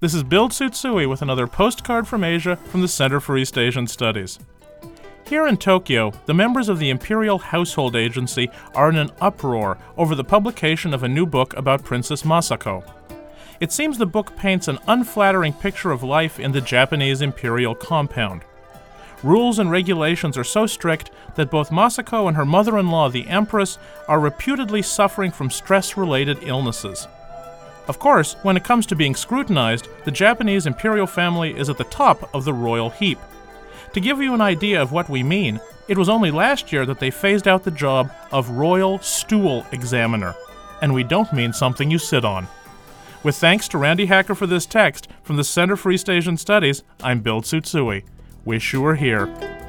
This is Bill Tsutsui with another postcard from Asia from the Center for East Asian Studies. Here in Tokyo, the members of the Imperial Household Agency are in an uproar over the publication of a new book about Princess Masako. It seems the book paints an unflattering picture of life in the Japanese imperial compound. Rules and regulations are so strict that both Masako and her mother in law, the Empress, are reputedly suffering from stress related illnesses. Of course, when it comes to being scrutinized, the Japanese imperial family is at the top of the royal heap. To give you an idea of what we mean, it was only last year that they phased out the job of royal stool examiner. And we don't mean something you sit on. With thanks to Randi Hacker for this text from the Center for East Asian Studies, I'm Bill Tsutsui. Wish you were here.